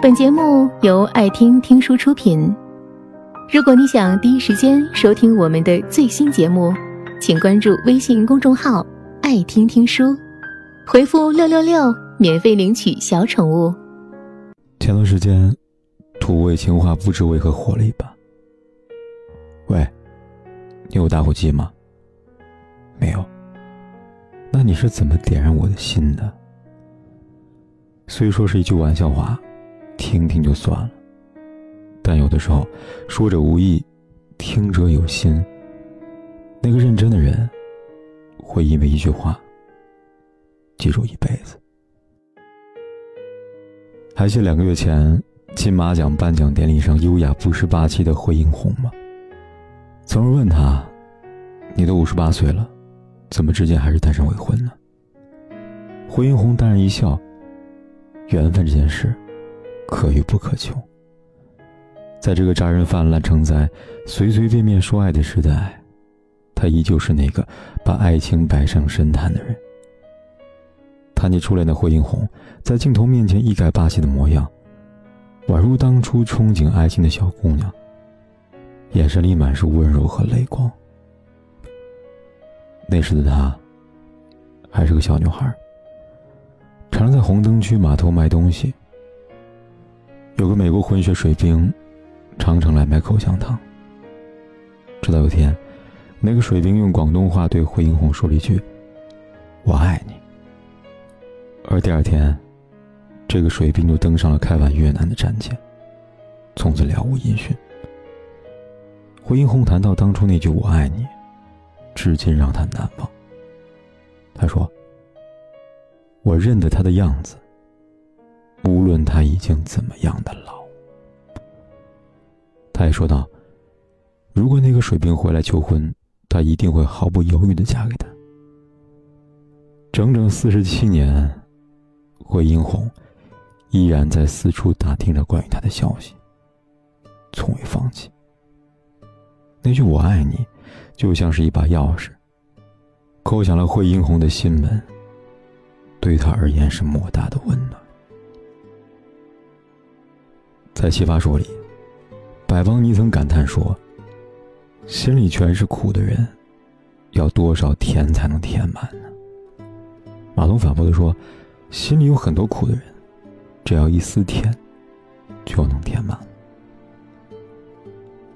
本节目由爱听听书出品。如果你想第一时间收听我们的最新节目，请关注微信公众号“爱听听书”，回复“六六六”免费领取小宠物。前段时间，土味情话不知为何火了一把。喂，你有打火机吗？没有。那你是怎么点燃我的心的？虽说是一句玩笑话，听听就算了。但有的时候，说者无意，听者有心。那个认真的人，会因为一句话记住一辈子。还记得两个月前金马奖颁奖典礼上优雅不失霸气的惠英红吗？曾人问他：“你都五十八岁了，怎么至今还是单身未婚呢？”惠英红淡然一笑。缘分这件事，可遇不可求。在这个渣人泛滥、成灾、随随便便说爱的时代，他依旧是那个把爱情摆上神坛的人。谈起初恋的惠英红，在镜头面前一改霸气的模样，宛如当初憧憬爱情的小姑娘，眼神里满是温柔和泪光。那时的她，还是个小女孩。常在红灯区码头卖东西。有个美国混血水兵，常常来买口香糖。直到有天，那个水兵用广东话对惠英红说了一句：“我爱你。”而第二天，这个水兵就登上了开往越南的战舰，从此了无音讯。惠英红谈到当初那句“我爱你”，至今让他难忘。他说。我认得他的样子，无论他已经怎么样的老。他也说道：“如果那个水兵回来求婚，他一定会毫不犹豫的嫁给他。”整整四十七年，惠英红依然在四处打听着关于他的消息，从未放弃。那句“我爱你”，就像是一把钥匙，扣响了惠英红的心门。对他而言是莫大的温暖。在《奇葩说》里，百邦尼曾感叹说：“心里全是苦的人，要多少甜才能填满呢？”马东反驳的说：“心里有很多苦的人，只要一丝甜，就能填满。”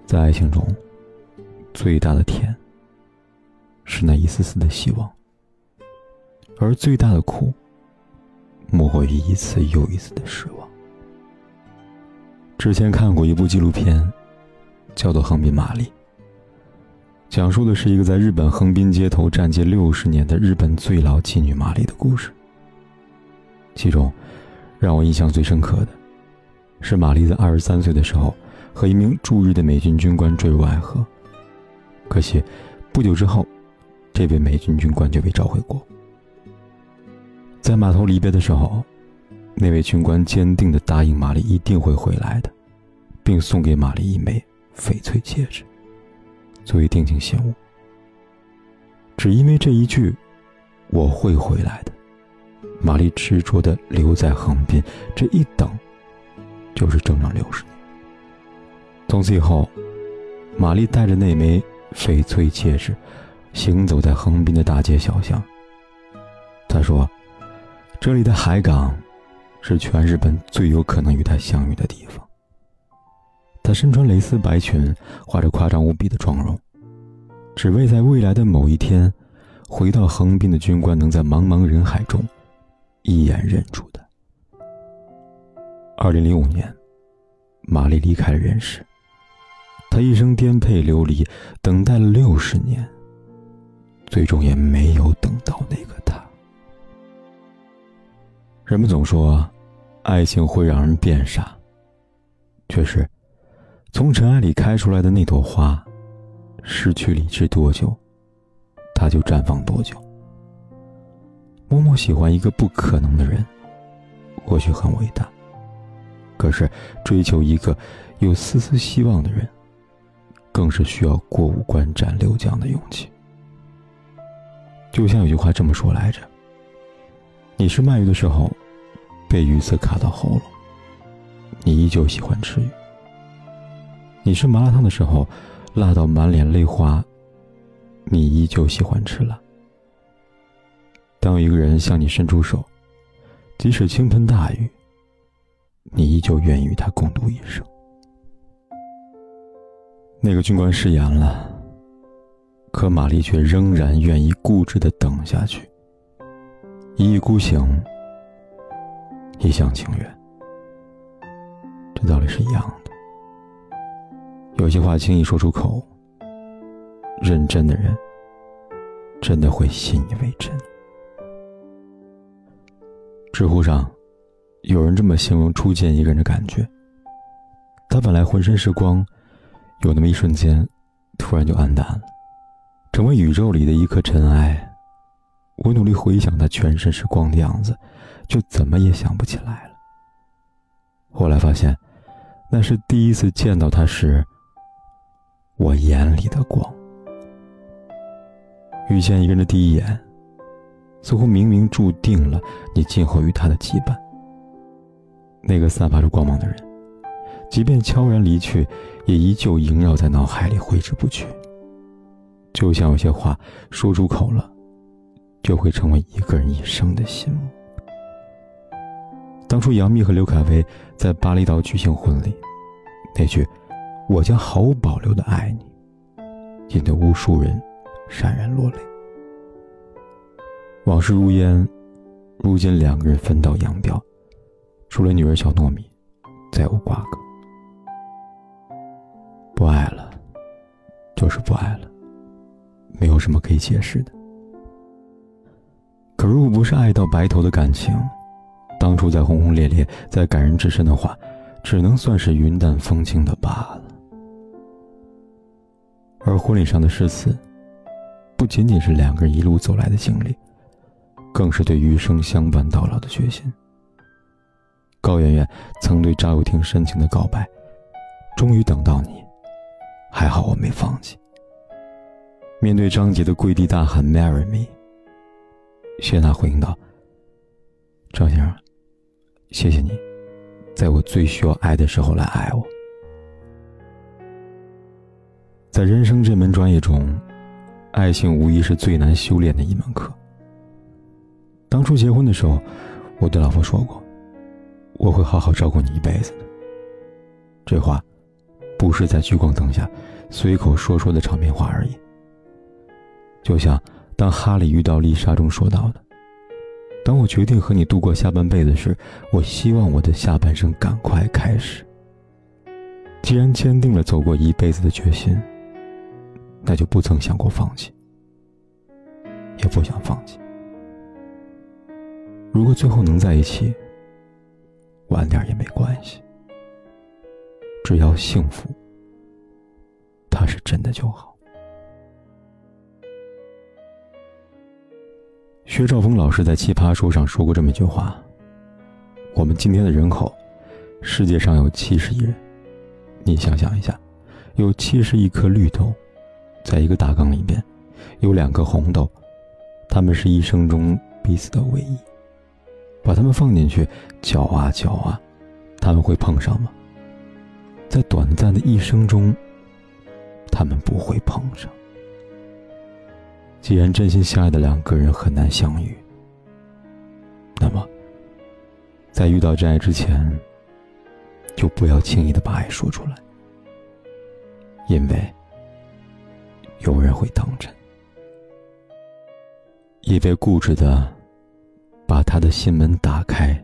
在爱情中，最大的甜，是那一丝丝的希望。而最大的苦，莫过于一次又一次的失望。之前看过一部纪录片，叫做《横滨玛丽》，讲述的是一个在日本横滨街头站街六十年的日本最老妓女玛丽的故事。其中，让我印象最深刻的，是玛丽在二十三岁的时候，和一名驻日的美军军官坠入爱河。可惜，不久之后，这位美军军官就被召回国。在码头离别的时候，那位军官坚定地答应玛丽一定会回来的，并送给玛丽一枚翡翠戒指，作为定情信物。只因为这一句“我会回来的”，玛丽执着地留在横滨，这一等就是整整六十年。从此以后，玛丽带着那枚翡翠戒指，行走在横滨的大街小巷。她说。这里的海港，是全日本最有可能与他相遇的地方。他身穿蕾丝白裙，画着夸张无比的妆容，只为在未来的某一天，回到横滨的军官能在茫茫人海中一眼认出他。二零零五年，玛丽离开了人世。她一生颠沛流离，等待了六十年，最终也没有等到那个他。人们总说，爱情会让人变傻。确实，从尘埃里开出来的那朵花，失去理智多久，它就绽放多久。默默喜欢一个不可能的人，或许很伟大。可是，追求一个有丝丝希望的人，更是需要过五关斩六将的勇气。就像有句话这么说来着：“你是鳗鱼的时候。”被鱼刺卡到喉咙，你依旧喜欢吃鱼。你吃麻辣烫的时候，辣到满脸泪花，你依旧喜欢吃辣。当一个人向你伸出手，即使倾盆大雨，你依旧愿意与他共度一生。那个军官誓言了，可玛丽却仍然愿意固执的等下去。一意孤行，一厢情愿，这道理是一样的。有些话轻易说出口，认真的人真的会信以为真。知乎上，有人这么形容初见一个人的感觉：他本来浑身是光，有那么一瞬间，突然就暗淡了，成为宇宙里的一颗尘埃。我努力回想他全身是光的样子，就怎么也想不起来了。后来发现，那是第一次见到他时，我眼里的光。遇见一个人的第一眼。似乎冥冥注定了你今后与他的羁绊。那个散发出光芒的人，即便悄然离去，也依旧萦绕在脑海里挥之不去。就像有些话说出口了，就会成为一个人一生的心魔。当初杨幂和刘恺威在巴厘岛举行婚礼，那句“我将毫无保留的爱你”，引得无数人潸然落泪。往事如烟，如今两个人分道扬镳，除了女儿小糯米，再无瓜葛。不爱了，就是不爱了，没有什么可以解释的。可如果不是爱到白头的感情，当初再轰轰烈烈、再感人至深的话，只能算是云淡风轻的罢了。而婚礼上的誓词，不仅仅是两个人一路走来的经历。更是对余生相伴到老的决心。高圆圆曾对赵又廷深情的告白：“终于等到你，还好我没放弃。”面对张杰的跪地大喊 “Marry me”，谢娜回应道：“张先生，谢谢你，在我最需要爱的时候来爱我。”在人生这门专业中，爱情无疑是最难修炼的一门课。当初结婚的时候，我对老婆说过：“我会好好照顾你一辈子的。”这话不是在聚光灯下随口说说的场面话而已。就像当哈利遇到丽莎中说到的：“当我决定和你度过下半辈子时，我希望我的下半生赶快开始。”既然坚定了走过一辈子的决心，那就不曾想过放弃，也不想放弃。如果最后能在一起，晚点也没关系，只要幸福，他是真的就好。薛兆丰老师在《奇葩说》上说过这么一句话：“我们今天的人口，世界上有七十亿人，你想想一下，有七十亿颗绿豆，在一个大缸里边，有两颗红豆，他们是一生中彼此的唯一。”把它们放进去，搅啊搅啊，他们会碰上吗？在短暂的一生中，他们不会碰上。既然真心相爱的两个人很难相遇，那么，在遇到真爱之前，就不要轻易的把爱说出来，因为有人会当真，一位固执的。把他的心门打开，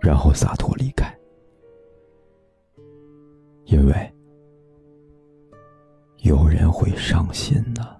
然后洒脱离开，因为有人会伤心呢。